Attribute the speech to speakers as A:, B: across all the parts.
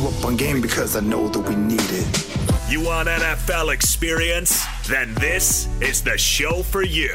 A: You up on game because I know that we need it.
B: You want NFL experience? Then this is the show for you.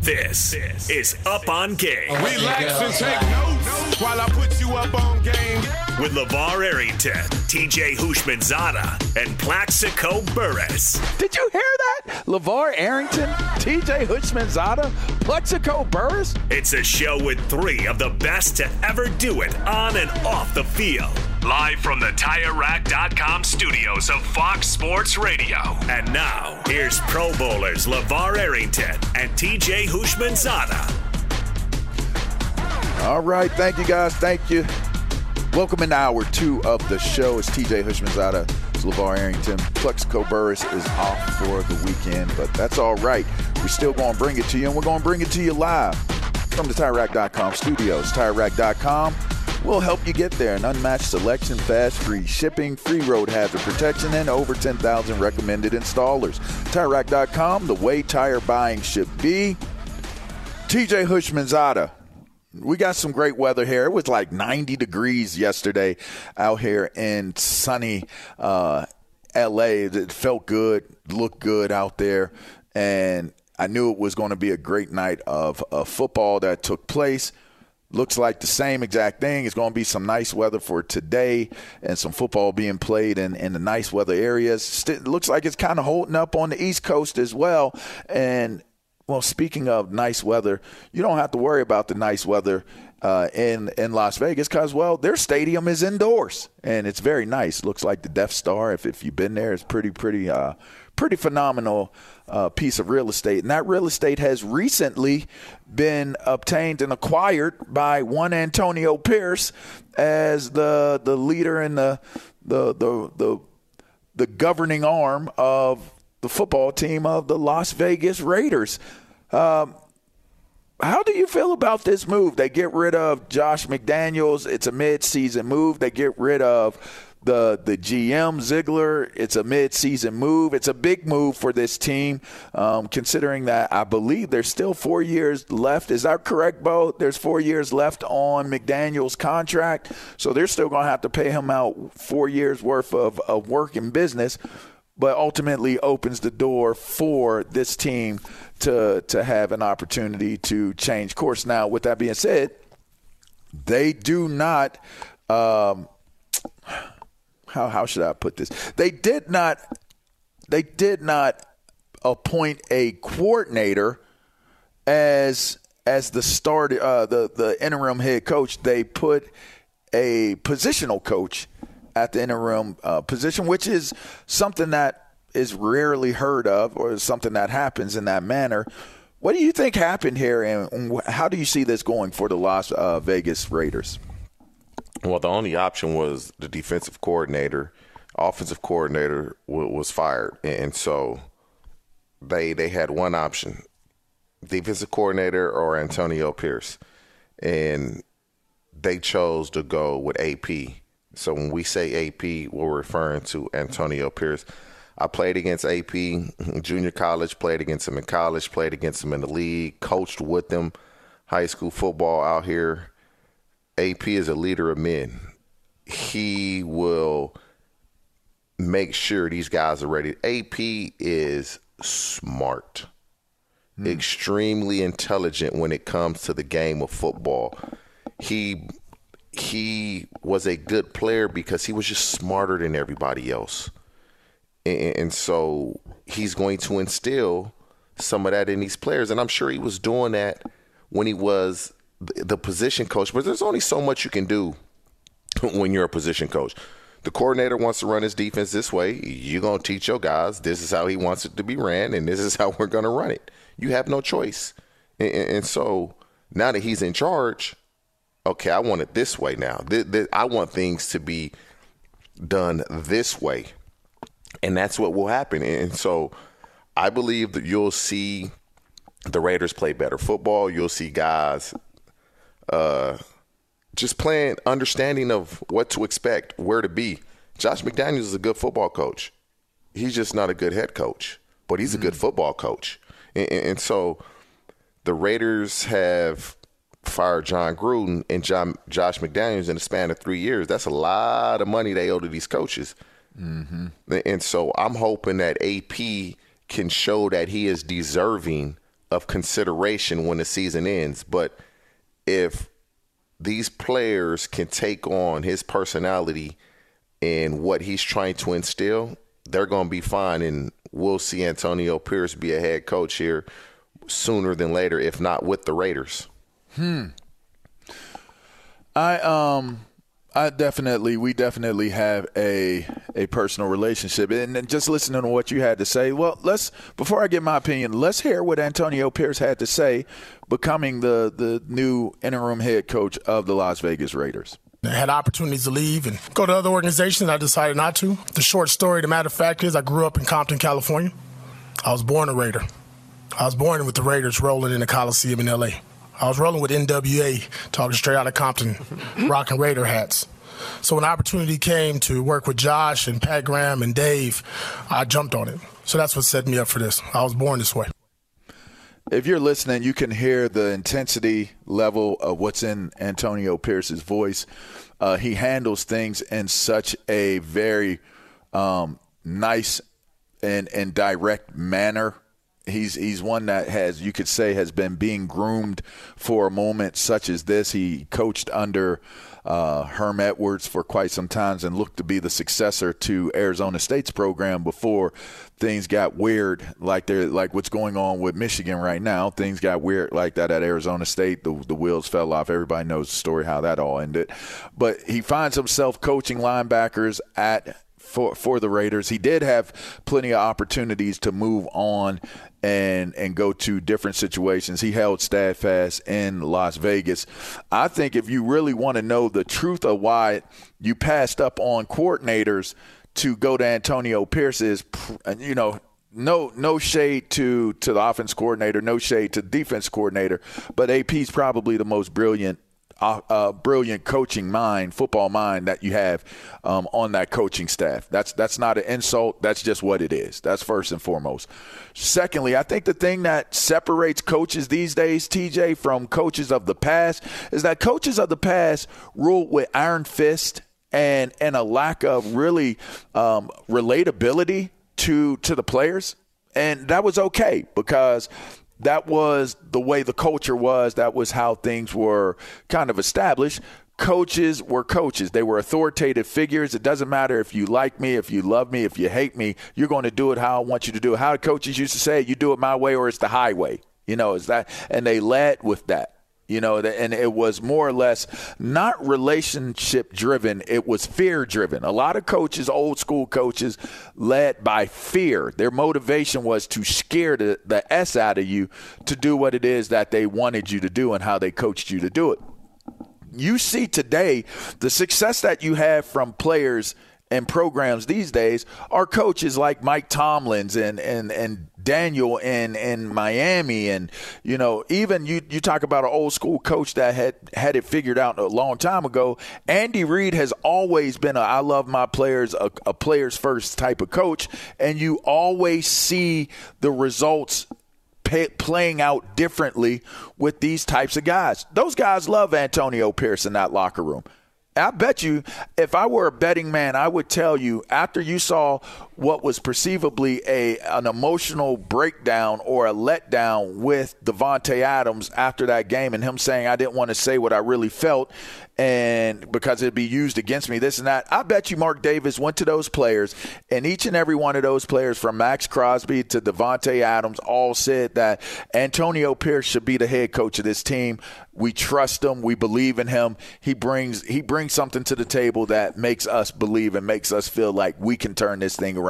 B: This is Up on Game.
C: Relax and take notes while I put you up on game.
B: With LaVar Arrington, TJ Houshmandzadeh, and Plaxico Burress.
D: Did you hear that? LaVar Arrington, TJ Houshmandzadeh, Plaxico Burress?
B: It's a show with three of the best to ever do it on and off the field. Live from the TireRack.com studios of Fox Sports Radio. And now, here's Pro Bowlers LaVar Arrington and TJ Houshmandzadeh.
D: All right. Thank you, guys. Thank you. Welcome in hour two of the show. It's TJ Houshmandzadeh. It's LaVar Arrington. Plaxico Burress is off for the weekend, but that's all right. We're still going to bring it to you, and we're going to bring it to you live from the TireRack.com studios. TireRack.com will help you get there. An unmatched selection, fast, free shipping, free road hazard protection, and over 10,000 recommended installers. TireRack.com, the way tire buying should be. TJ Houshmandzadeh. We got some great weather here. It was like 90 degrees yesterday out here in sunny uh, LA. It felt good, looked good out there, and I knew it was going to be a great night of, football that took place. Looks like the same exact thing. It's going to be some nice weather for today and some football being played in, in the nice weather areas. St- looks like it's kind of holding up on the East Coast as well. And well, speaking of nice weather, you don't have to worry about the nice weather uh, in in Las Vegas because well, their stadium is indoors and it's very nice. Looks like the Death Star. If if you've been there, it's pretty pretty uh, pretty phenomenal uh, piece of real estate. And that real estate has recently been obtained and acquired by one Antonio Pierce as the the leader and the the the the, the governing arm of the football team of the Las Vegas Raiders. Um, how do you feel about this move? They get rid of Josh McDaniels. It's a mid-season move. They get rid of the the GM Ziegler. It's a mid-season move. It's a big move for this team, um, considering that I believe there's still four years left. Is that correct, Bo? There's four years left on McDaniel's contract, so they're still going to have to pay him out four years worth of, of work in business but ultimately opens the door for this team to to have an opportunity to change course. Now, with that being said, they do not. Um, how how should I put this? They did not. They did not appoint a coordinator as as the start, uh, the the interim head coach, they put a positional coach at the interim uh, position, which is something that is rarely heard of, or something that happens in that manner. What do you think happened here, and how do you see this going for the Las uh, Vegas Raiders?
E: Well, the only option was the defensive coordinator, offensive coordinator was fired, and so they they had one option: defensive coordinator or Antonio Pierce, and they chose to go with AP. So when we say AP, we're referring to Antonio Pierce. I played against AP junior college, played against him in college, played against him in the league, coached with him high school football out here. AP is a leader of men. He will make sure these guys are ready. AP is smart, mm. extremely intelligent when it comes to the game of football. He he was a good player because he was just smarter than everybody else and, and so he's going to instill some of that in these players. And I'm sure he was doing that when he was the position coach. But there's only so much you can do when you're a position coach. The coordinator wants to run his defense this way. You're going to teach your guys this is how he wants it to be ran, and this is how we're going to run it. You have no choice. And, and so now that he's in charge, okay, I want it this way now. I want things to be done this way and that's what will happen. And so I believe that you'll see the Raiders play better football. You'll see guys uh, just playing, understanding of what to expect, where to be. Josh McDaniels is a good football coach. He's just not a good head coach, but he's a good mm-hmm. football coach. And, and, so the Raiders have fired Jon Gruden and John, Josh McDaniels in the span of three years. That's a lot of money they owe to these coaches. Mm-hmm. And so I'm hoping that AP can show that he is deserving of consideration when the season ends. But if these players can take on his personality and what he's trying to instill, they're going to be fine. And we'll see Antonio Pierce be a head coach here sooner than later, if not with the Raiders.
D: Hmm. I um I definitely, we definitely have a a personal relationship, and, and just listening to what you had to say. Well, let's before I get my opinion, let's hear what Antonio Pierce had to say, becoming the the new interim head coach of the Las Vegas Raiders.
F: I had opportunities to leave and go to other organizations. I decided not to. The short story, the matter of fact is, I grew up in Compton, California. I was born a Raider. I was born with the Raiders rolling in the Coliseum in L.A. I was rolling with NWA, talking straight out of Compton, rocking Raider hats. So when opportunity came to work with Josh and Pat Graham and Dave, I jumped on it. So that's what set me up for this. I was born this way.
D: If you're listening, you can hear the intensity level of what's in Antonio Pierce's voice. Uh, he handles things in such a very um, nice and, and direct manner he's he's one that has you could say has been being groomed for a moment such as this. He coached under uh, Herm Edwards for quite some time and looked to be the successor to Arizona State's program before things got weird, like they're like what's going on with Michigan right now. Things got weird like that at Arizona State. The the wheels fell off. Everybody knows the story how that all ended. But he finds himself coaching linebackers at for for the Raiders. He did have plenty of opportunities to move on and and go to different situations. He held steadfast in Las Vegas. I think if you really want to know the truth of why you passed up on coordinators to go to Antonio Pierce is you know no no shade to to the offense coordinator, no shade to defense coordinator, but AP's probably the most brilliant a, a, brilliant coaching mind, football mind that you have um, on that coaching staff. That's that's not an insult. That's just what it is. That's first and foremost. Secondly, I think the thing that separates coaches these days, TJ, from coaches of the past, is that coaches of the past ruled with iron fist and and a lack of really um, relatability to to the players, and that was okay because that was the way the culture was. That was how things were kind of established. Coaches were coaches. They were authoritative figures. It doesn't matter if you like me, if you love me, if you hate me, you're going to do it how I want you to do it. How coaches used to say, you do it my way or it's the highway. You know, is that, and they led with that. You know, and it was more or less not relationship driven, it was fear driven. A lot of coaches, old school coaches, led by fear. Their motivation was to scare the, the S out of you to do what it is that they wanted you to do and how they coached you to do it. You see today the success that you have from players and programs these days are coaches like Mike Tomlins and and and Daniel in in Miami. And you know even you you talk about an old school coach that had had it figured out a long time ago. Andy Reid has always been a I love my players a, a players first type of coach. And you always see the results playing out differently with these types of guys. Those guys love Antonio Pierce in that locker room I bet you, if I were a betting man, I would tell you after you saw what was perceivably a an emotional breakdown or a letdown with Davante Adams after that game, and him saying I didn't want to say what I really felt, and because it'd be used against me, this and that. I bet you Mark Davis went to those players, and each and every one of those players, from Maxx Crosby to Davante Adams, all said that Antonio Pierce should be the head coach of this team. We trust him. We believe in him. He brings he brings something to the table that makes us believe and makes us feel like we can turn this thing around.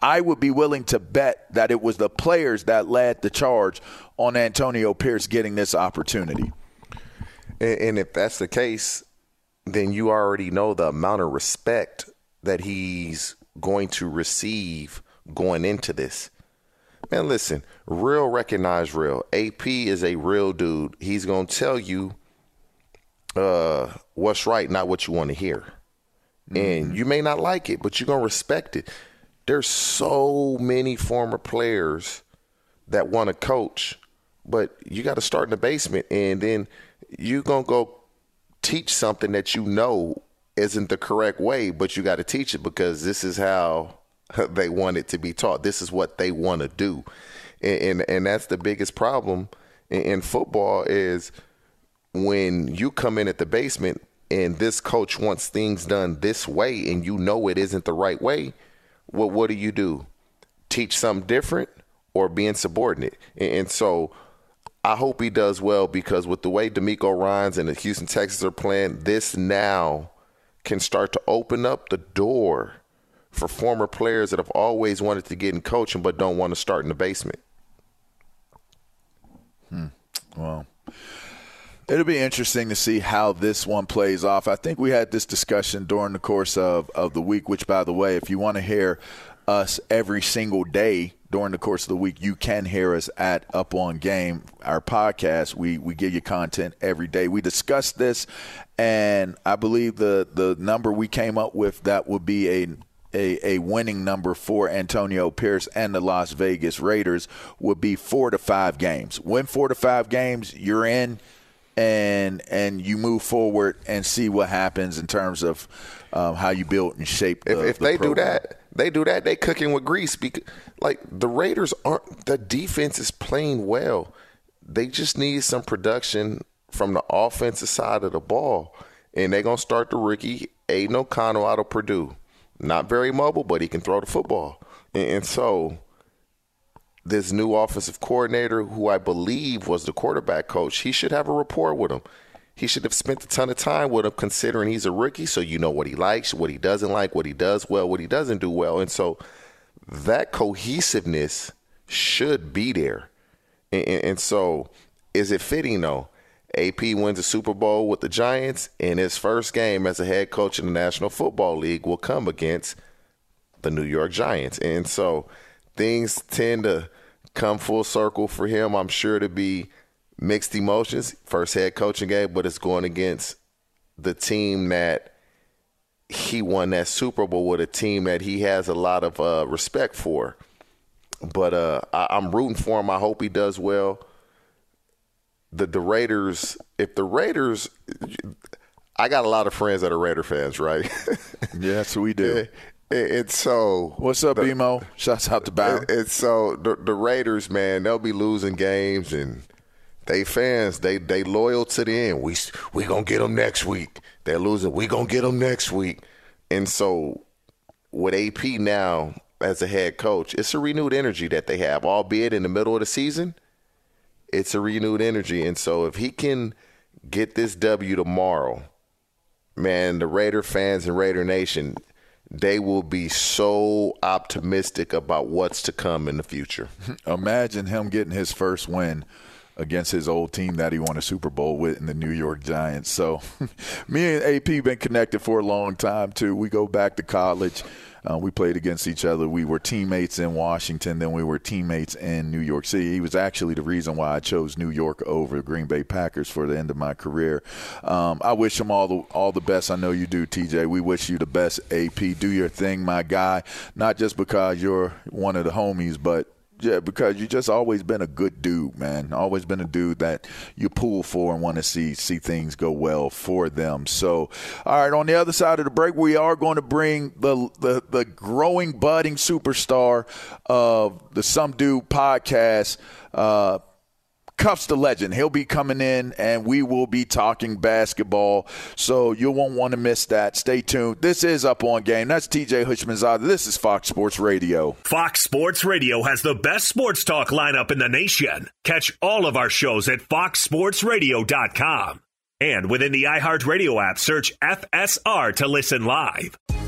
D: I would be willing to bet that it was the players that led the charge on Antonio Pierce getting this opportunity.
E: And, and if that's the case, then you already know the amount of respect that he's going to receive going into this. Man, listen, real recognize real. AP is a real dude. He's going to tell you uh, what's right, not what you want to hear. Mm-hmm. And you may not like it, but you're going to respect it. There's so many former players that want to coach, but you got to start in the basement and then – you're going to go teach something that you know isn't the correct way, but you got to teach it because this is how they want it to be taught. This is what they want to do. And, and, and that's the biggest problem in, in football is when you come in at the basement and this coach wants things done this way and you know it isn't the right way, what what do you do? Teach something different or be insubordinate? And, and so I hope he does well because with the way DeMeco Ryans and the Houston Texans are playing, this now can start to open up the door for former players that have always wanted to get in coaching but don't want to start in the basement.
D: Hmm. It'll be interesting to see how this one plays off. I think we had this discussion during the course of, of the week, which, by the way, if you want to hear us every single day during the course of the week, you can hear us at Up On Game, our podcast. We we give you content every day. We discussed this, and I believe the the number we came up with that would be a a, a winning number for Antonio Pierce and the Las Vegas Raiders would be four to five games. Win four to five games, you're in, and and you move forward and see what happens in terms of um, how you build and shape. The,
E: if, if
D: the
E: they
D: program.
E: do that, they do that. They cooking with grease because, like, the Raiders aren't. The defense is playing well. They just need some production from the offensive side of the ball, and they're gonna start the rookie Aidan O'Connell out of Purdue. Not very mobile, but he can throw the football, and, and so this new offensive coordinator, who I believe was the quarterback coach, he should have a rapport with him. He should have spent a ton of time with him, considering he's a rookie, so you know what he likes, what he doesn't like, what he does well, what he doesn't do well. And so that cohesiveness should be there. And, and so is it fitting, though? AP wins a Super Bowl with the Giants, and his first game as a head coach in the National Football League will come against the New York Giants. And so things tend to come full circle for him. I'm sure to be mixed emotions. First head coaching game, but it's going against the team that he won that Super Bowl with, a team that he has a lot of uh, respect for. But uh, I, I'm rooting for him. I hope he does well. The the Raiders, if the Raiders, I got a lot of friends that are Raider fans, right?
D: yes, we do.
E: It's so.
D: What's up, the, BMO? Shouts out to Bow.
E: It's so the, the Raiders, man. They'll be losing games, and they fans, they they loyal to the end. We we gonna get them next week. They're losing. We gonna get them next week. And so, with AP now as a head coach, it's a renewed energy that they have, albeit in the middle of the season. it's a renewed energy. And so if he can get this W tomorrow, man, the Raider fans and Raider Nation, they will be so optimistic about what's to come in the future.
D: Imagine him getting his first win against his old team that he won a Super Bowl with in the New York Giants. So me and AP been connected for a long time too. We go back to college. Uh, we played against each other. We were teammates in Washington, then we were teammates in New York City. He was actually the reason why I chose New York over the Green Bay Packers for the end of my career. Um, I wish him all the all the best. I know you do, TJ. We wish you the best, AP. Do your thing, my guy. Not just because you're one of the homies, but yeah, because you just always been a good dude, man. Always been a dude that you pull for and want to see see things go well for them. So, all right, on the other side of the break, we are going to bring the the, the growing, budding superstar of the Some Dude podcast. Uh, Cuffs the legend. He'll be coming in and we will be talking basketball. So you won't want to miss that. Stay tuned. This is Up On Game. That's TJ Houshmandzadeh. This is Fox Sports Radio.
B: Fox Sports Radio has the best sports talk lineup in the nation. Catch all of our shows at foxsportsradio.com. And within the iHeartRadio app, search FSR to listen live.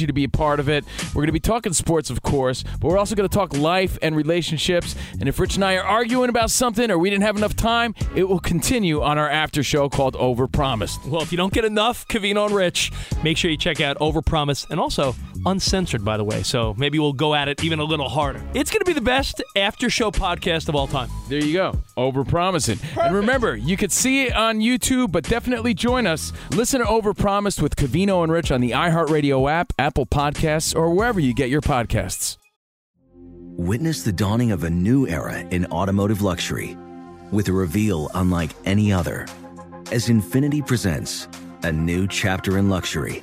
G: you to be a part of it. We're going to be talking sports, of course, but we're also going to talk life and relationships. And if Rich and I are arguing about something or we didn't have enough time, it will continue on our after show called Overpromised.
H: Well, if you don't get enough Covino and Rich, make sure you check out Overpromise and also uncensored, by the way. So maybe we'll go at it even a little harder. It's going to be the best after show podcast of all time.
G: There you go. Overpromising. And remember, you could see it on YouTube, but definitely join us. Listen to Over Overpromised with Covino and Rich on the iHeartRadio app, Apple Podcasts, or wherever you get your podcasts.
I: Witness the dawning of a new era in automotive luxury with a reveal unlike any other as Infiniti presents a new chapter in luxury,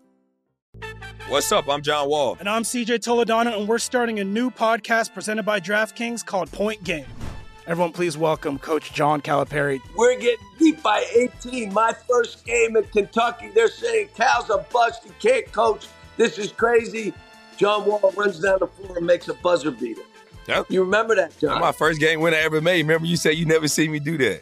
J: What's up? I'm John Wall.
K: And I'm CJ Toledano, and we're starting a new podcast presented by DraftKings called Point Game. Everyone, please welcome Coach John Calipari.
L: We're getting beat by 18. My first game in Kentucky, they're saying Cal's a bust. He can't coach. This is crazy. John Wall runs down the floor and makes a buzzer beater.
J: Yep.
L: You remember that, John?
J: That's my first game win I ever made. Remember you said you never see me do that.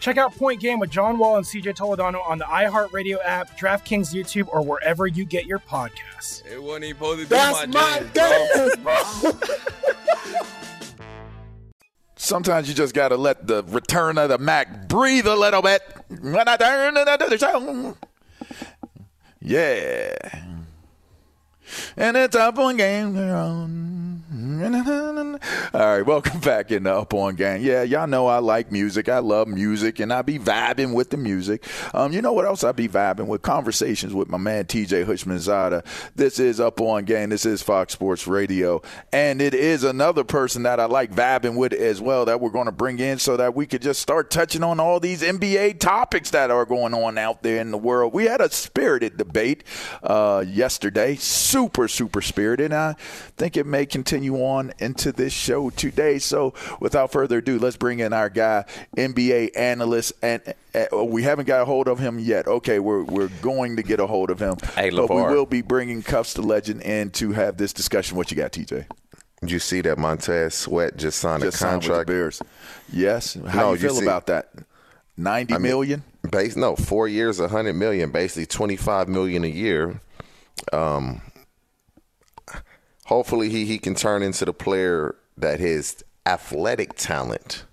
K: Check out Point Game with John Wall and CJ Toledano on the iHeartRadio app, DraftKings YouTube, or wherever you get your podcasts.
J: It wasn't even supposed to be
M: That's
J: my,
M: my
J: jam, bro.
M: game.
D: Sometimes you just got to let the return of the Mac breathe a little bit. When I turn to the show. Yeah. And it's up on game. All right, welcome back in the Up On Gang. Yeah, y'all know I like music. I love music, and I be vibing with the music. Um, you know what else I be vibing with? Conversations with my man TJ Houshmandzadeh. This is Up On Gang. This is Fox Sports Radio, and it is another person that I like vibing with as well that we're going to bring in so that we could just start touching on all these NBA topics that are going on out there in the world. We had a spirited debate uh, yesterday, super super spirited. And I think it may continue on into this show today. So, without further ado, let's bring in our guy, NBA analyst, and uh, we haven't got a hold of him yet. Okay, we're we're going to get a hold of him,
E: Hey,
D: but we will be bringing Cuffs the Legend in to have this discussion. What you got, TJ?
E: Did you see that Montez Sweat just signed
D: Just
E: a
D: signed with the
E: contract?
D: Bears. Yes. How
E: No,
D: you feel
E: see-
D: about that? Ninety
E: I mean,
D: million.
E: Base no, four years, a hundred million, basically twenty five million a year. Um, hopefully he he can turn into the player that his athletic talent.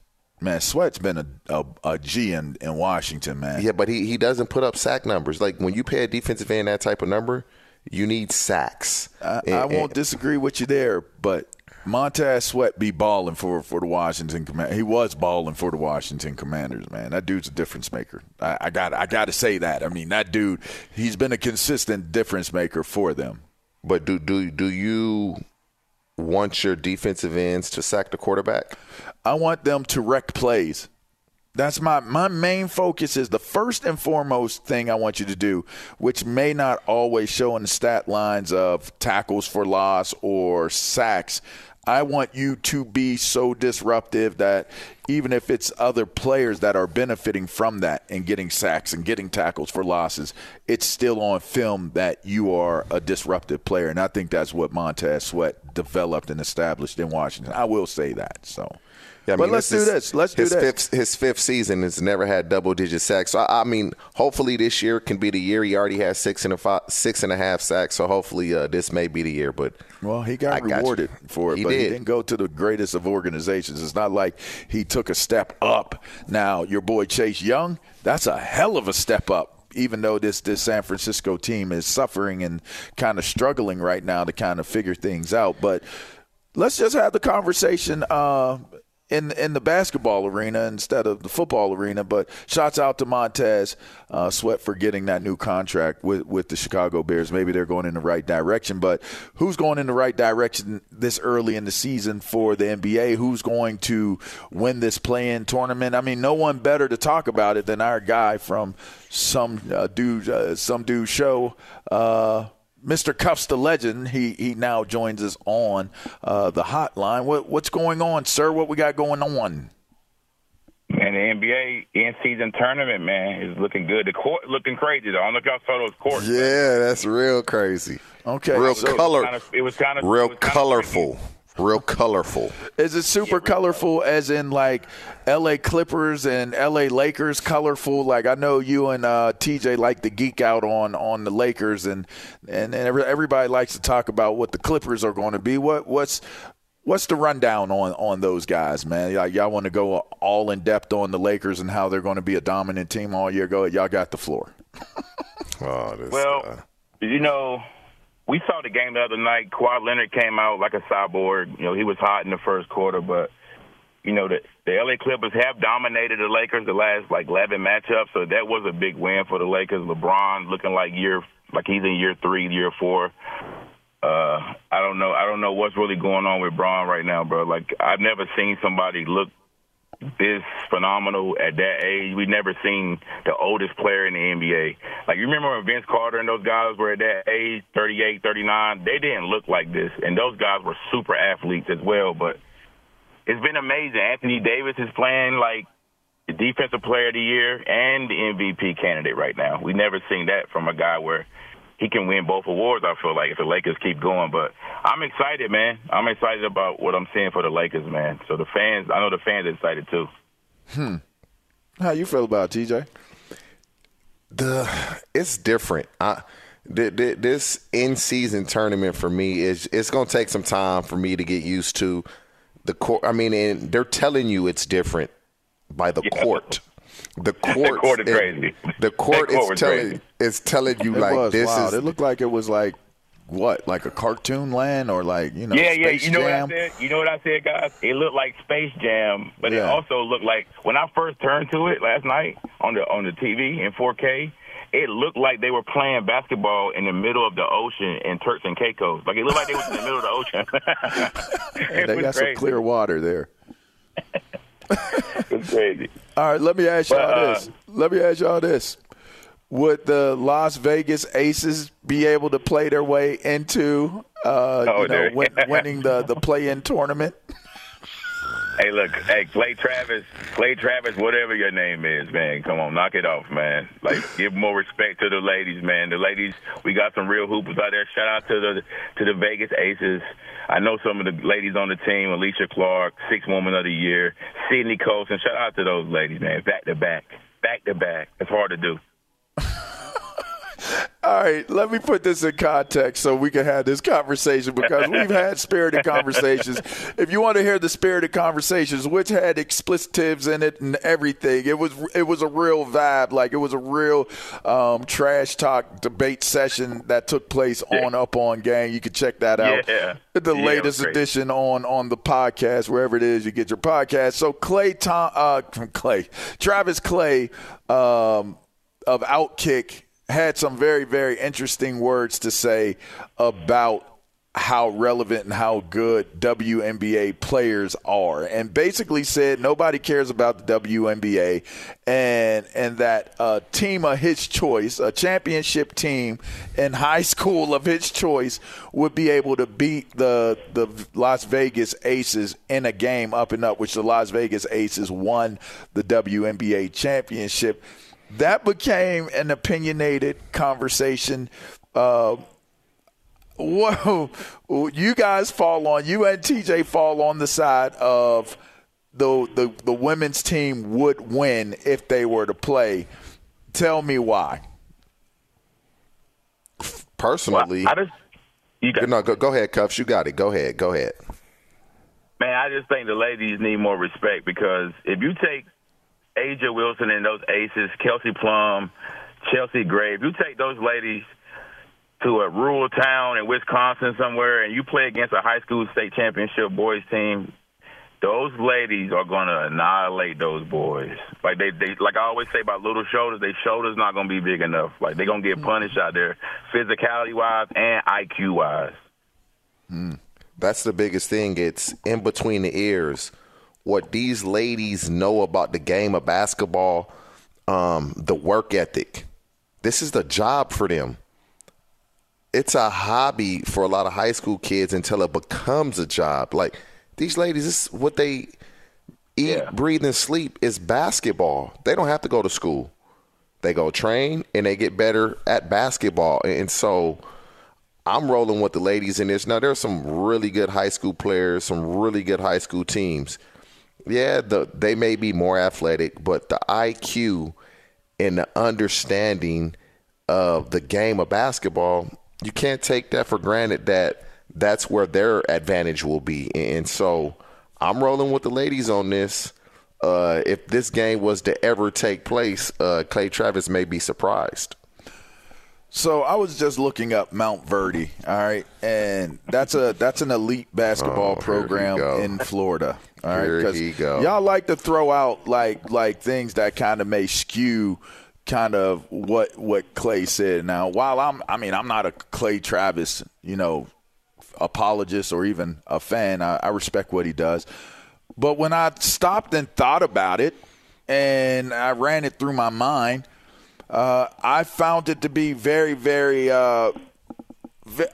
D: Man, Sweat's been a, a, a G in, in Washington, man.
E: Yeah, but he, he doesn't put up sack numbers. Like when you pay a defensive end that type of number, you need sacks.
D: I,
E: And-
D: I won't disagree with you there, but Montez Sweat be balling for, for the Washington Command. He was balling for the Washington Commanders, man. That dude's a difference maker. I, I got I got to say that. I mean, that dude, he's been a consistent difference maker for them.
E: But do do do you want your defensive ends to sack the quarterback?
D: I want them to wreck plays. That's my my main focus is the first and foremost thing I want you to do, which may not always show in the stat lines of tackles for loss or sacks. I want you to be so disruptive that even if it's other players that are benefiting from that and getting sacks and getting tackles for losses, it's still on film that you are a disruptive player. And I think that's what Montez Sweat developed and established in Washington. I will say that. So.
E: Yeah, I
D: but
E: mean,
D: let's do
E: is
D: this. Let's do
E: his
D: this.
E: Fifth, his fifth season has never had double digit sacks. So I, I mean, hopefully this year can be the year. He already has six and a five, six and a half sacks. So hopefully uh, this may be the year. But
D: Well, he got
E: I got
D: rewarded for it,
E: He
D: but he
E: did.
D: didn't go to the greatest of organizations. It's not like he took a step up. Now, your boy Chase Young, that's a hell of a step up. Even though this this San Francisco team is suffering and kind of struggling right now to kind of figure things out, but let's just have the conversation uh, in in the basketball arena instead of the football arena. But shouts out to Montez uh, Sweat for getting that new contract with with the Chicago Bears. Maybe they're going in the right direction. But who's going in the right direction this early in the season for the NBA? Who's going to win this play-in tournament? I mean, no one better to talk about it than our guy from some uh, dude uh, some dude show. Mr. Cuffs the legend, he he now joins us on uh, the hotline. What what's going on, sir? What we got going on?
N: And the NBA in-season tournament, man, is looking good. The court looking crazy. though. I don't know if y'all saw those courts.
E: yeah, that's real crazy.
D: Okay,
E: real
D: so-
E: color,
N: It was kinda- it was kinda-
E: real
N: it was kinda
E: colorful, real colorful.
D: Is it super colorful, as in like L.A. Clippers and L.A. Lakers colorful? Like I know you and uh, TJ like to geek out on on the Lakers, and and, and everybody likes to talk about what the Clippers are going to be. What what's What's the rundown on, on those guys, man? Like, y'all want to go all in depth on the Lakers and how they're going to be a dominant team all year? Go, ahead. y'all got the floor.
E: Oh, this
N: Well, you know, we saw the game the other night. Kawhi Leonard came out like a cyborg. You know, he was hot in the first quarter, but you know the the LA Clippers have dominated the Lakers the last like 11 matchups, so that was a big win for the Lakers. LeBron looking like year like he's in year three, year four. Uh, I don't know. I don't know what's really going on with Bron right now, bro. Like I've never seen somebody look this phenomenal at that age. We've never seen the oldest player in the NBA. Like, you remember when Vince Carter and those guys were at that age, 38, 39? They didn't look like this. And those guys were super athletes as well. But it's been amazing. Anthony Davis is playing like the defensive player of the year and the MVP candidate right now. We've never seen that from a guy where he can win both awards, I feel like, if the Lakers keep going. But I'm excited, man. I'm excited about what I'm seeing for the Lakers, man. So the fans, I know the fans are excited too.
D: Hmm. How you feel about it, TJ?
E: the it's different. I, th- th- this in season tournament for me is it's going to take some time for me to get used to The court. I mean, and they're telling you it's different by the court. The court.
N: court is crazy.
E: The court,
N: court
E: is telling
N: crazy.
E: is telling you
D: It
E: like
D: was
E: this
D: wild.
E: is.
D: It looked like it was like what, like a cartoon land or like you know,
N: yeah, yeah.
D: Space
N: You know
D: Jam?
N: what I said? You know what I said, guys? It looked like Space Jam, but it also looked like when I first turned to it last night on the on the TV in 4K. It looked like they were playing basketball in the middle of the ocean in Turks and Caicos. Like it looked like they was in the middle of the ocean.
D: They got
N: crazy.
D: some clear water there.
N: It's crazy.
D: All right, let me ask y'all
N: But, uh,
D: this. Let me ask y'all this. Would the Las Vegas Aces be able to play their way into uh,
N: Oh,
D: you know, win, winning the, the play-in tournament?
N: Hey, look, hey, Clay Travis, Clay Travis, whatever your name is, man, come on, knock it off, man. Like, give more respect to the ladies, man. The ladies, we got some real hoopers out there. Shout out to the to the Vegas Aces. I know some of the ladies on the team, Alysha Clark, Six Woman of the Year, Sydney Colson. Shout out to those ladies, man, back to back, back to back. It's hard to do.
D: All right, let me put this in context so we can have this conversation because we've had spirited conversations. If you want to hear the spirited conversations, which had explicitives in it and everything, it was it was a real vibe. Like it was a real um, trash talk debate session that took place on Up On Gang. You can check that out.
N: Yeah.
D: The
N: Yeah,
D: latest edition on on the podcast wherever it is you get your podcast. So Clay Tom uh Clay Travis Clay um, of Outkick had some very very interesting words to say about how relevant and how good WNBA players are and basically said nobody cares about the WNBA and and that a team of his choice a championship team in high school of his choice would be able to beat the the Las Vegas Aces in a game up and up which the Las Vegas Aces won the WNBA championship that became an opinionated conversation uh, whoa, you guys fall on you and TJ fall on the side of the the the women's team would win if they were to play. Tell me why.
E: Personally,
N: I just, you got,
E: no, go, go ahead, Cuffs. You got it. Go ahead. Go ahead.
N: Man, I just think the ladies need more respect because if you take A'ja Wilson and those aces, Kelsey Plum, Chelsea Gray, if you take those ladies to a rural town in Wisconsin somewhere and you play against a high school state championship boys team, those ladies are gonna annihilate those boys. Like they, they like I always say about little shoulders, their shoulders not gonna be big enough. Like they're gonna get hmm. punished out there, physicality wise and IQ wise. Hmm.
E: That's the biggest thing. It's in between the ears. What these ladies know about the game of basketball, um, the work ethic. This is the job for them. It's a hobby for a lot of high school kids until it becomes a job. Like these ladies, this is what they eat, breathe, and sleep is basketball. They don't have to go to school. They go train and they get better at basketball. And so I'm rolling with the ladies in this. Now there's some really good high school players, some really good high school teams. Yeah, the, they may be more athletic, but the IQ and the understanding of the game of basketball, you can't take that for granted that that's where their advantage will be. And so I'm rolling with the ladies on this. Uh, if this game was to ever take place, uh, Clay Travis may be surprised.
D: So I was just looking up Montverde, all right, and that's a that's an elite basketball
E: Oh,
D: program in Florida. All right,
E: Here
D: 'cause
E: he go.
D: y'all like to throw out like like things that kind of may skew kind of what what Clay said. Now, while I'm I mean I'm not a Clay Travis, you know, apologist or even a fan. I, I respect what he does, but when I stopped and thought about it, and I ran it through my mind. Uh, I found it to be very, very, uh,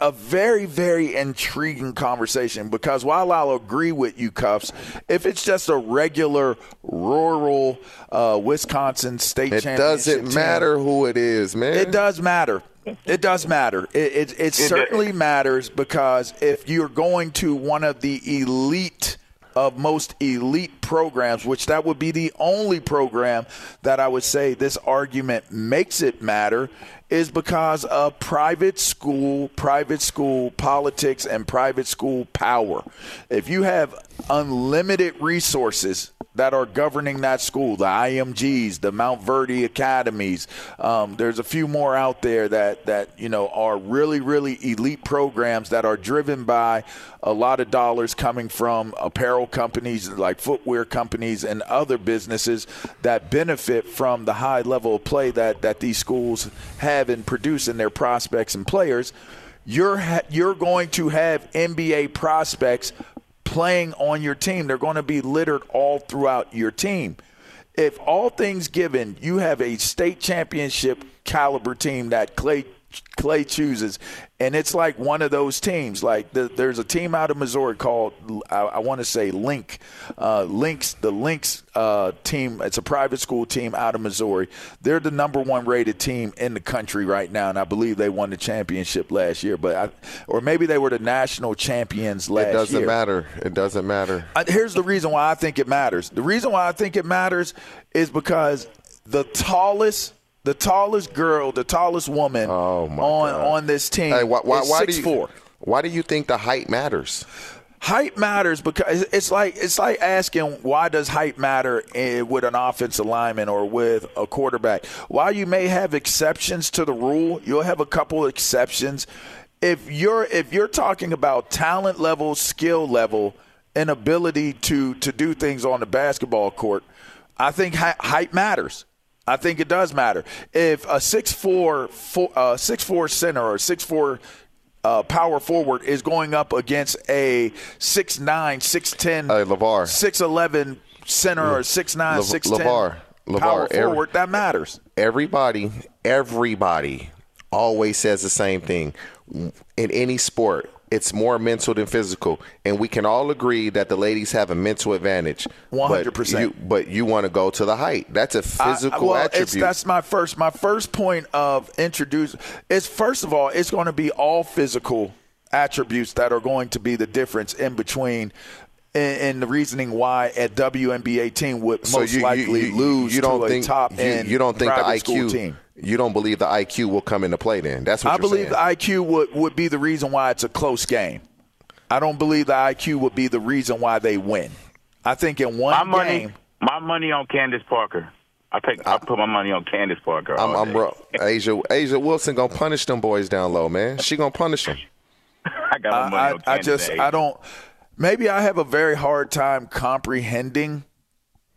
D: a very, very intriguing conversation because while I'll agree with you, Cuffs, if it's just a regular rural uh, Wisconsin state
E: It doesn't
D: team,
E: matter who it is, man.
D: it does matter. It does matter. It, it, it certainly matters because if you're going to one of the elite of most elite programs, which that would be the only program that I would say this argument makes it matter, is because of private school, private school politics, and private school power. If you have unlimited resources that are governing that school, the IMGs, the Montverde academies. Um, there's a few more out there that that you know are really really elite programs that are driven by a lot of dollars coming from apparel companies like footwear companies and other businesses that benefit from the high level of play that that these schools have and produce in their prospects and players. You're ha- you're going to have NBA prospects playing on your team. They're going to be littered all throughout your team. If all things given, you have a state championship caliber team that Clay Clay chooses, and it's like one of those teams. Like the, there's a team out of Missouri called I, I want to say Link, uh, Links. The Links uh, team. It's a private school team out of Missouri. They're the number one rated team in the country right now, and I believe they won the championship last year. But I, or maybe they were the national champions last year.
E: It doesn't matter. It doesn't matter.
D: Here's the reason why I think it matters. The reason why I think it matters is because the tallest the tallest girl, the tallest woman
E: oh
D: on God. on this team
E: hey, why, why, why
D: six
E: do you,
D: four.
E: Why do you think the height matters?
D: Height matters because it's like it's like asking why does height matter with an offensive lineman or with a quarterback. While you may have exceptions to the rule, you'll have a couple exceptions. If you're if you're talking about talent level, skill level, and ability to to do things on the basketball court, I think height matters. I think it does matter. If a six four, four uh, six four center or six four uh, power forward is going up against a six nine, six ten,
E: uh, LaVar,
D: six eleven center or six nine, six ten
E: LaVar, LaVar,
D: power
E: every,
D: forward, that matters.
E: Everybody, everybody always says the same thing in any sport it's more mental than physical, and we can all agree that the ladies have a mental advantage.
D: One hundred percent.
E: But you want to go to the height. That's a physical
D: I, well,
E: attribute.
D: that's my first. My first point of introduce is first of all, it's going to be all physical attributes that are going to be the difference in between and, the reasoning why a WNBA team would
E: so
D: most
E: you,
D: likely
E: you, you,
D: lose
E: you don't
D: to
E: think,
D: a top
E: you,
D: end
E: you don't think the
D: IQ
E: team. You don't believe the IQ will come into play then. That's what
D: I
E: you're
D: believe
E: saying.
D: the IQ would, would be the reason why it's a close game. I don't believe the IQ would be the reason why they win. I think in one
N: my money,
D: game.
N: My money on Candace Parker. I take. I put my money on Candace Parker.
E: I'm, I'm bro, A'ja A'ja Wilson gonna punish them boys down low, man. She gonna punish them.
N: I got my money
D: I,
N: on
D: I, I just I don't. Maybe I have a very hard time comprehending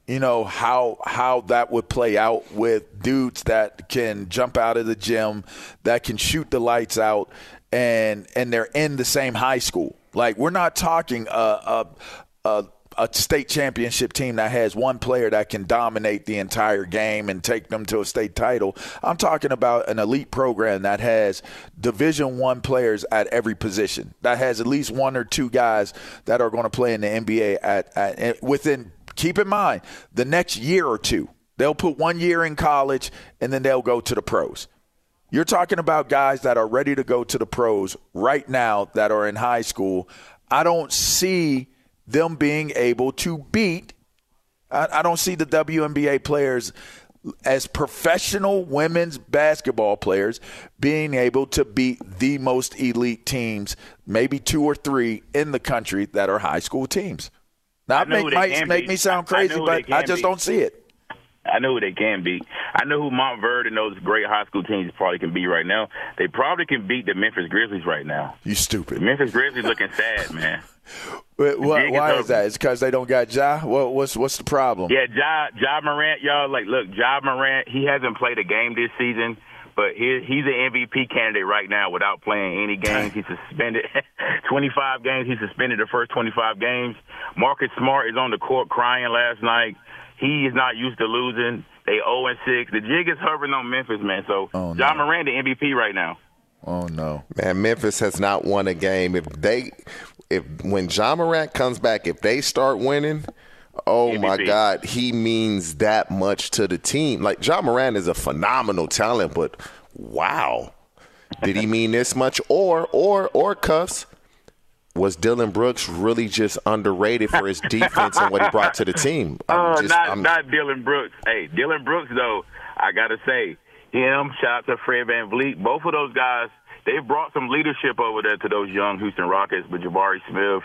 D: you know how how that would play out with dudes that can jump out of the gym, that can shoot the lights out, and and they're in the same high school. Like we're not talking a a, a, a state championship team that has one player that can dominate the entire game and take them to a state title. I'm talking about an elite program that has Division One players at every position. That has at least one or two guys that are going to play in the NBA at, at within keep in mind the next year or two. They'll put one year in college and then they'll go to the pros. You're talking about guys that are ready to go to the pros right now that are in high school. I don't see them being able to beat. I, I don't see the WNBA players as professional women's basketball players being able to beat the most elite teams, maybe two or three in the country that are high school teams. That make, might make me sound crazy, but I just
N: be.
D: don't see it.
N: I know who they can beat. I know who Montverde and those great high school teams probably can beat right now. They probably can beat the Memphis Grizzlies right now.
D: You stupid.
N: The Memphis Grizzlies looking sad, man.
D: Wait, what, why is that? It's because they don't got Ja. What, what's what's the problem?
N: Yeah, Ja Ja Morant, y'all. Like, look, Ja Morant. He hasn't played a game this season, but he, he's an MVP candidate right now without playing any games. He's suspended 25 games. He suspended the first 25 games. Marcus Smart is on the court crying last night. He is not used to losing. They 0 and 6. The jig is hovering on Memphis, man. So
D: oh,
N: John no. Moran, the MVP right now.
D: Oh no,
E: man! Memphis has not won a game. If they, if when Ja Morant comes back, if they start winning, oh MVP. my God, he means that much to the team. Like Ja Morant is a phenomenal talent, but wow, did he mean this much? Or or or cuffs? Was Dillon Brooks really just underrated for his defense and what he brought to the team?
N: Uh, not I'm, not Dillon Brooks. Hey, Dillon Brooks though, I gotta say, him, shout out to Fred VanVleet. Both of those guys, they've brought some leadership over there to those young Houston Rockets, but Jabari Smith,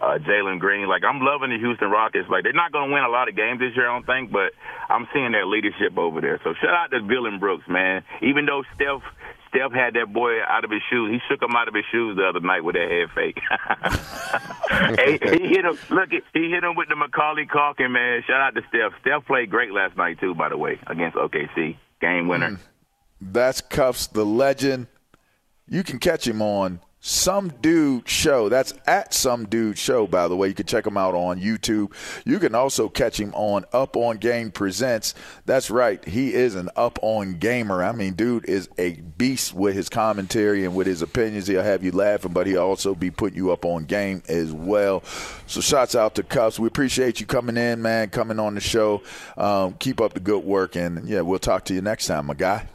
N: uh, Jalen Green. Like I'm loving the Houston Rockets. Like they're not going to win a lot of games this year, I don't think, but I'm seeing that leadership over there. So shout out to Dillon Brooks, man. Even though Steph Steph had that boy out of his shoes. He shook him out of his shoes the other night with that head fake. he, he hit him. Look, he hit him with the Macaulay Culkin, man. Shout out to Steph. Steph played great last night too, by the way, against OKC. Game winner.
D: Mm. That's Cuffs, the legend. You can catch him on some Dude Show. That's at Some Dude Show, by the way. You can check him out on YouTube. You can also catch him on Up On Game Presents. That's right. He is an up on gamer. I mean, dude is a beast with his commentary and with his opinions. He'll have you laughing, but he'll also be putting you up on game as well. So, shots out to Cuffs. We appreciate you coming in, man, coming on the show. Um, keep up the good work, and yeah, we'll talk to you next time, my guy.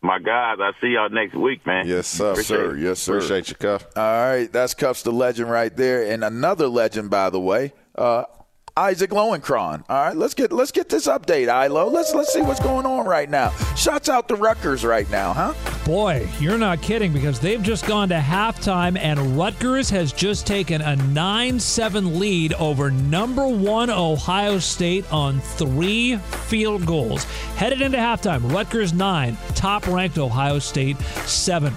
N: My guys, I see y'all next week, man.
E: Yes, sir.
N: Appreciate
D: sir.
N: it.
D: Yes, sir.
E: Appreciate you, Cuff.
D: All right, that's Cuffs the legend right there, and another legend, by the way, uh, Isaac Lowenkron. All right, let's get let's get this update, Ilo. Let's let's see what's going on right now. Shots out to Rutgers right now, huh?
O: Boy, you're not kidding because they've just gone to halftime and Rutgers has just taken a 9 7 lead over number one Ohio State on three field goals. Headed into halftime, Rutgers 9, top ranked Ohio State 7.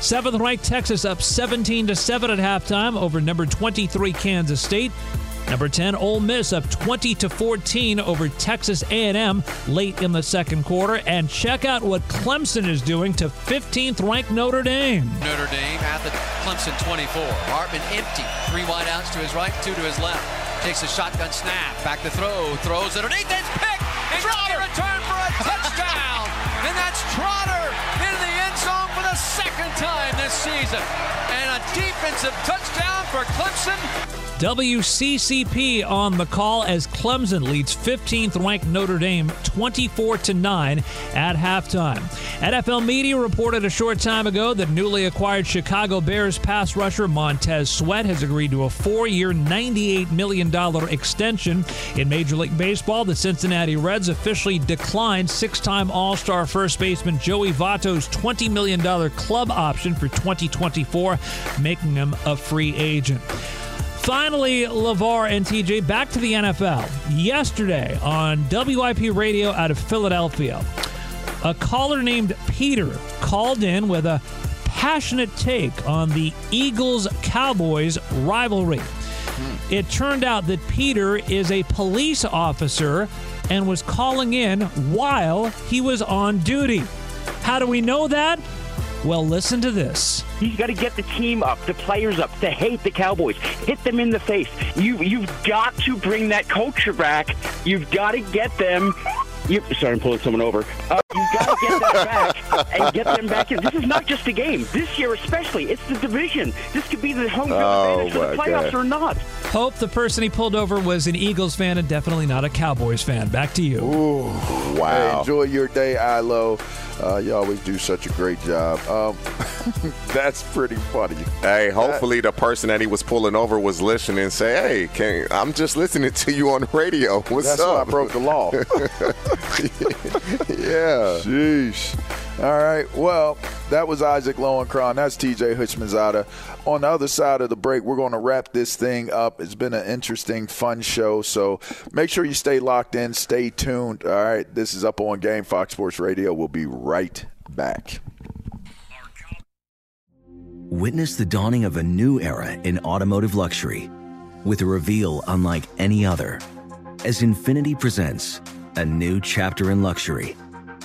O: Seventh ranked Texas up 17 to 7 at halftime over number 23 Kansas State. Number 10 Ole Miss up 20 to 14 over Texas A&M late in the second quarter and check out what Clemson is doing to 15th ranked Notre Dame.
P: Notre Dame at the Clemson 24. Hartman empty. Three wideouts to his right, two to his left. Takes a shotgun snap. Back to throw. Throws underneath. It's picked. And Trotter return for a touchdown. and that's Trotter into the end zone for the second time this season. And a defensive touchdown for Clemson.
O: WCCP on the call as Clemson leads 15th ranked Notre Dame 24 to 9 at halftime. NFL media reported a short time ago that newly acquired Chicago Bears pass rusher Montez Sweat has agreed to a 4-year, $98 million extension. In Major League Baseball, the Cincinnati Reds officially declined six-time All-Star first baseman Joey Votto's $20 million club option for 2024, making him a free agent. Finally, LaVar and TJ back to the NFL. Yesterday on WIP radio out of Philadelphia, a caller named Peter called in with a passionate take on the Eagles Cowboys rivalry. It turned out that Peter is a police officer and was calling in while he was on duty. How do we know that? Well, listen to this.
Q: He's got to get the team up, the players up, to hate the Cowboys, hit them in the face. You you've got to bring that culture back. You've got to get them. You, sorry, I'm pulling someone over. Uh, got to get that back and get them back in. This is not just a game. This year, especially, it's the division. This could be the home field
E: Oh,
Q: advantage for the playoffs
E: God.
Q: or not.
O: Hope the person he pulled over was an Eagles fan and definitely not a Cowboys fan. Back to you.
D: Ooh, wow. enjoy your day, Ilo. Uh, you always do such a great job. Um, that's pretty funny.
E: Hey, hopefully the person that he was pulling over was listening and say, "Hey, can, I'm just listening to you on the radio. What's
D: That's
E: up?"
D: why I broke the law.
E: yeah.
D: Sheesh. All right. Well, that was Isaac Lowenkron. That's TJ Houshmandzadeh. On the other side of the break, we're going to wrap this thing up. It's been an interesting, fun show. So make sure you stay locked in, stay tuned. All right. This is Up on Game, Fox Sports Radio. We'll be right back.
I: Witness the dawning of a new era in automotive luxury with a reveal unlike any other as Infiniti presents a new chapter in luxury,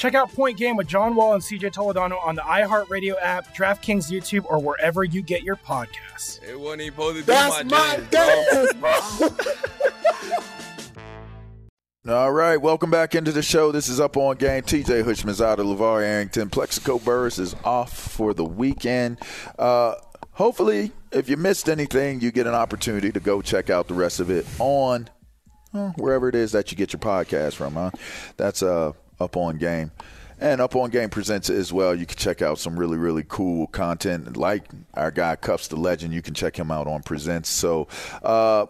K: Check out Point Game with John Wall and CJ Toledano on the iHeartRadio app, DraftKings YouTube, or wherever you get your podcasts.
J: It wasn't even supposed to be
M: That's
J: my,
M: my
J: jam,
M: game, bro.
D: All right, welcome back into the show. This is Up On Game. TJ Hushman's out of LaVar Arrington. Plaxico Burress is off for the weekend. Uh, hopefully, if you missed anything, you get an opportunity to go check out the rest of it on well, wherever it is that you get your podcast from. Huh? That's uh, Up On Game. And Up On Game presents it as well. You can check out some really, really cool content. Like our guy Cuffs the Legend, you can check him out on Presents. So, uh,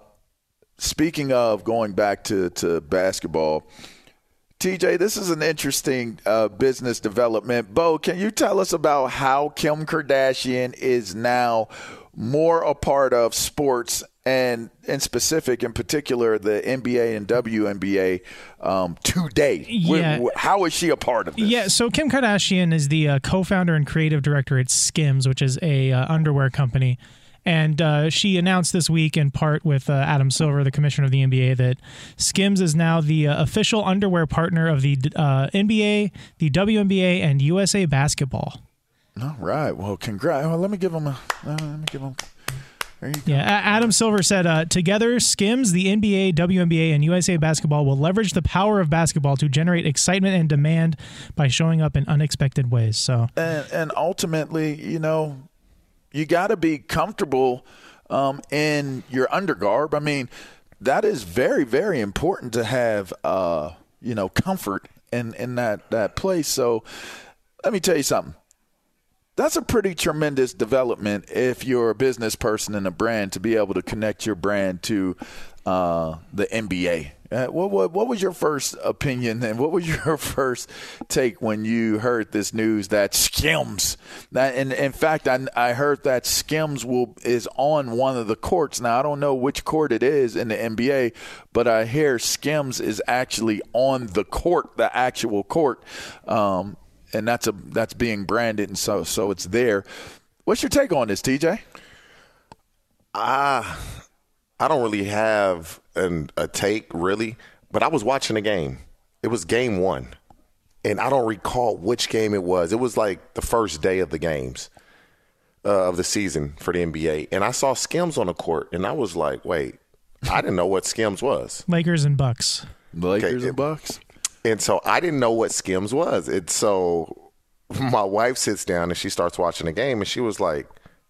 D: speaking of going back to, to basketball, TJ, this is an interesting uh, business development. Bo, can you tell us about how Kim Kardashian is now more a part of sports and in specific, in particular, the NBA and WNBA um, today?
R: Yeah.
D: How is she a part of this?
R: Yeah, so Kim Kardashian is the uh, co-founder and creative director at Skims, which is a uh, underwear company. And uh, she announced this week, in part with uh, Adam Silver, the commissioner of the NBA, that Skims is now the uh, official underwear partner of the uh, NBA, the WNBA, and USA Basketball.
D: All right. Well, congrats. Well, let me give him a. Uh, let me give him. There you go.
R: Yeah, Adam Silver said, uh, "Together, Skims, the NBA, WNBA, and USA Basketball will leverage the power of basketball to generate excitement and demand by showing up in unexpected ways." So,
D: and and ultimately, you know, you got to be comfortable um, in your undergarb. I mean, that is very very important to have. Uh, you know, comfort in in that that place. So, let me tell you something. That's a pretty tremendous development if you're a business person and a brand to be able to connect your brand to uh, the NBA. Uh, what, what what was your first opinion and what was your first take when you heard this news that Skims that and in fact I, I heard that Skims will is on one of the courts now I don't know which court it is in the NBA but I hear Skims is actually on the court the actual court um, and that's a that's being branded and so so it's there. What's your take on this, TJ?
E: Ah, I don't really have an, a take really, but I was watching the game. It was game one, and I don't recall which game it was. It was like the first day of the games uh, of the season for the NBA, and I saw Skims on the court, and I was like, wait, I didn't know what Skims was.
R: Lakers and Bucks.
D: Lakers and Bucks.
E: And so I didn't know what Skims was. And so my wife sits down and she starts watching the game and she was like,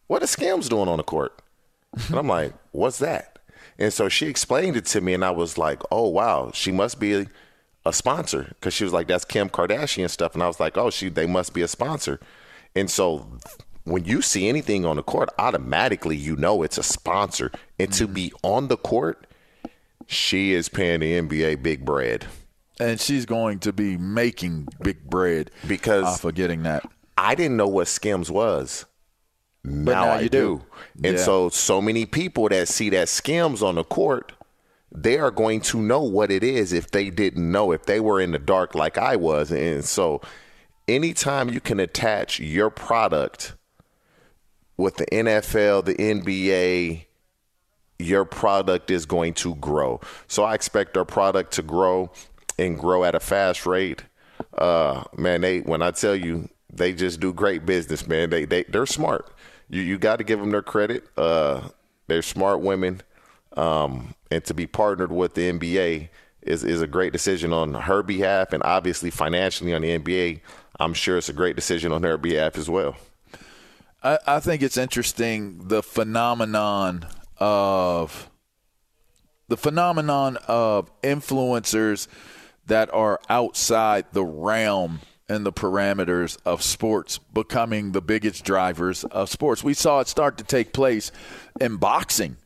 E: What is Skims doing on the court? And I'm like, What's that? And so she explained it to me and I was like, Oh, wow, she must be a, sponsor. Because she was like, That's Kim Kardashian stuff. And I was like, Oh, she they must be a sponsor. And so when you see anything on the court, automatically you know it's a sponsor. And to mm-hmm. be on the court, she is paying the NBA big bread
D: and she's going to be making big bread
E: because
D: off of getting that.
E: I didn't know what Skims was. Now,
D: now
E: I
D: you
E: do.
D: do.
E: And
D: Yeah.
E: so so many people that see that Skims on the court, they are going to know what it is if they didn't know, if they were in the dark like I was. And so anytime you can attach your product with the NFL, the NBA, your product is going to grow. So I expect our product to grow and grow at a fast rate. Uh, man, they when I tell you they just do great business, man. They they they're smart. You you got to give them their credit. Uh, they're smart women, um, and to be partnered with the NBA is is a great decision on her behalf, and obviously financially on the NBA, I'm sure it's a great decision on their behalf as well.
D: I, I think it's interesting the phenomenon of the phenomenon of influencers that are outside the realm and the parameters of sports becoming the biggest drivers of sports. We saw it start to take place in boxing.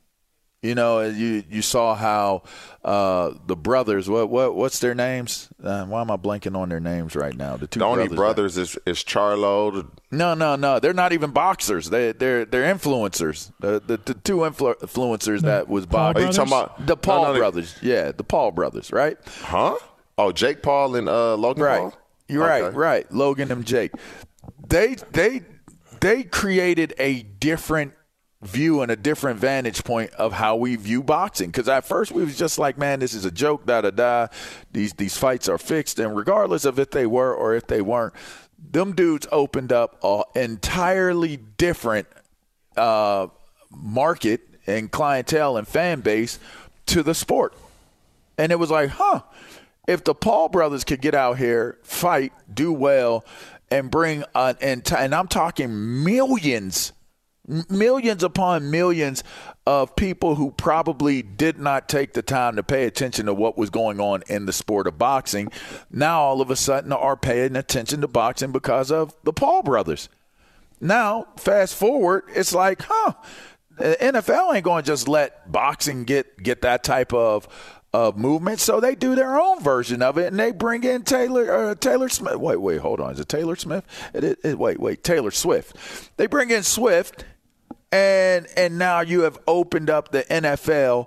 D: You know, you you saw how uh, the brothers. What what what's their names? Uh, why am I blanking on their names right now?
E: The two the only brothers, is is Charlo.
D: No, no, no. They're not even boxers. They they're they're influencers. The the, the two influ- influencers the that was boxing.
E: Are you talking about
D: the Paul no, no, brothers? Yeah, the Paul brothers, right?
E: Huh? Oh, Jake Paul and uh, Logan
D: right.
E: Paul.
D: You're okay. right, right. Logan and Jake. They they they created a different view and a different vantage point of how we view boxing. Because at first we was just like, man, this is a joke, da da da. These these fights are fixed, and regardless of if they were or if they weren't, them dudes opened up an entirely different uh, market and clientele and fan base to the sport. And it was like, huh, if the Paul brothers could get out here, fight, do well, and bring an and I'm talking millions millions upon millions of people who probably did not take the time to pay attention to what was going on in the sport of boxing now all of a sudden are paying attention to boxing because of the Paul brothers. Now, fast forward, it's like, huh, the NFL ain't going to just let boxing get get that type of of movement, so they do their own version of it, and they bring in Taylor uh, Taylor Smith. Wait, wait, hold on, is it Taylor Smith? It, it, it, wait, wait, Taylor Swift. They bring in Swift, and and now you have opened up the NFL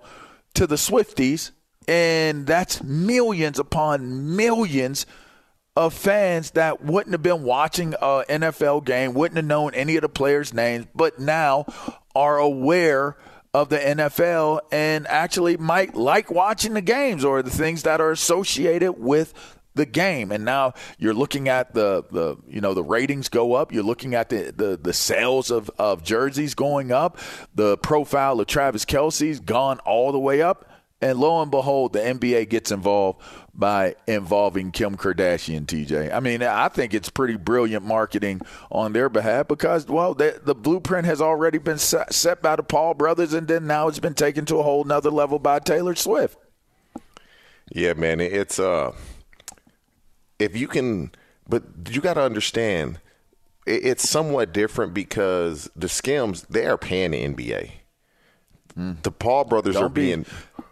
D: to the Swifties, and that's millions upon millions of fans that wouldn't have been watching a NFL game, wouldn't have known any of the players' names, but now are aware of the NFL and actually might like watching the games or the things that are associated with the game. And now you're looking at the, the you know the ratings go up. You're looking at the, the, the sales of, of jerseys going up. The profile of Travis Kelce's gone all the way up. And lo and behold, the NBA gets involved by involving Kim Kardashian, TJ. I mean, I think it's pretty brilliant marketing on their behalf because, well, the, the blueprint has already been set, set by the Paul brothers, and then now it's been taken to a whole nother level by Taylor Swift.
E: Yeah, man, it's uh, if you can, but you got to understand, it's somewhat different because the Skims they are paying the NBA. Mm. The Paul brothers
D: don't
E: are
D: be,
E: being.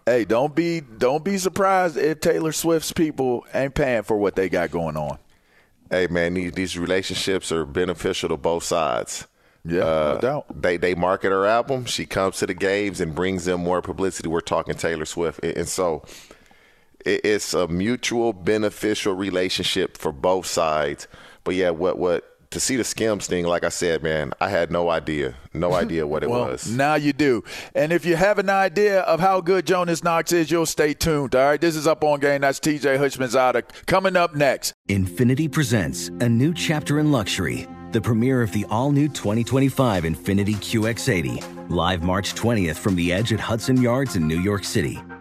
D: Hey, don't be don't be surprised if Taylor Swift's people ain't paying for what they got going on.
E: Hey man, these, these relationships are beneficial to both sides.
D: Yeah, uh, no doubt.
E: They they market her album. She comes to the games and brings them more publicity. We're talking Taylor Swift, and so it's a mutual beneficial relationship for both sides. But yeah, what what to see the skims thing, like I said, man, I had no idea, no idea what it
D: well,
E: was.
D: Now you do. And if you have an idea of how good Jonas Knox is, you'll stay tuned. All right, this is up on game. That's TJ Houshmandzadeh coming up next.
I: Infiniti presents a new chapter in luxury, the premiere of the all-new 2025 Infiniti QX80, live March 20th from the Edge at Hudson Yards in New York City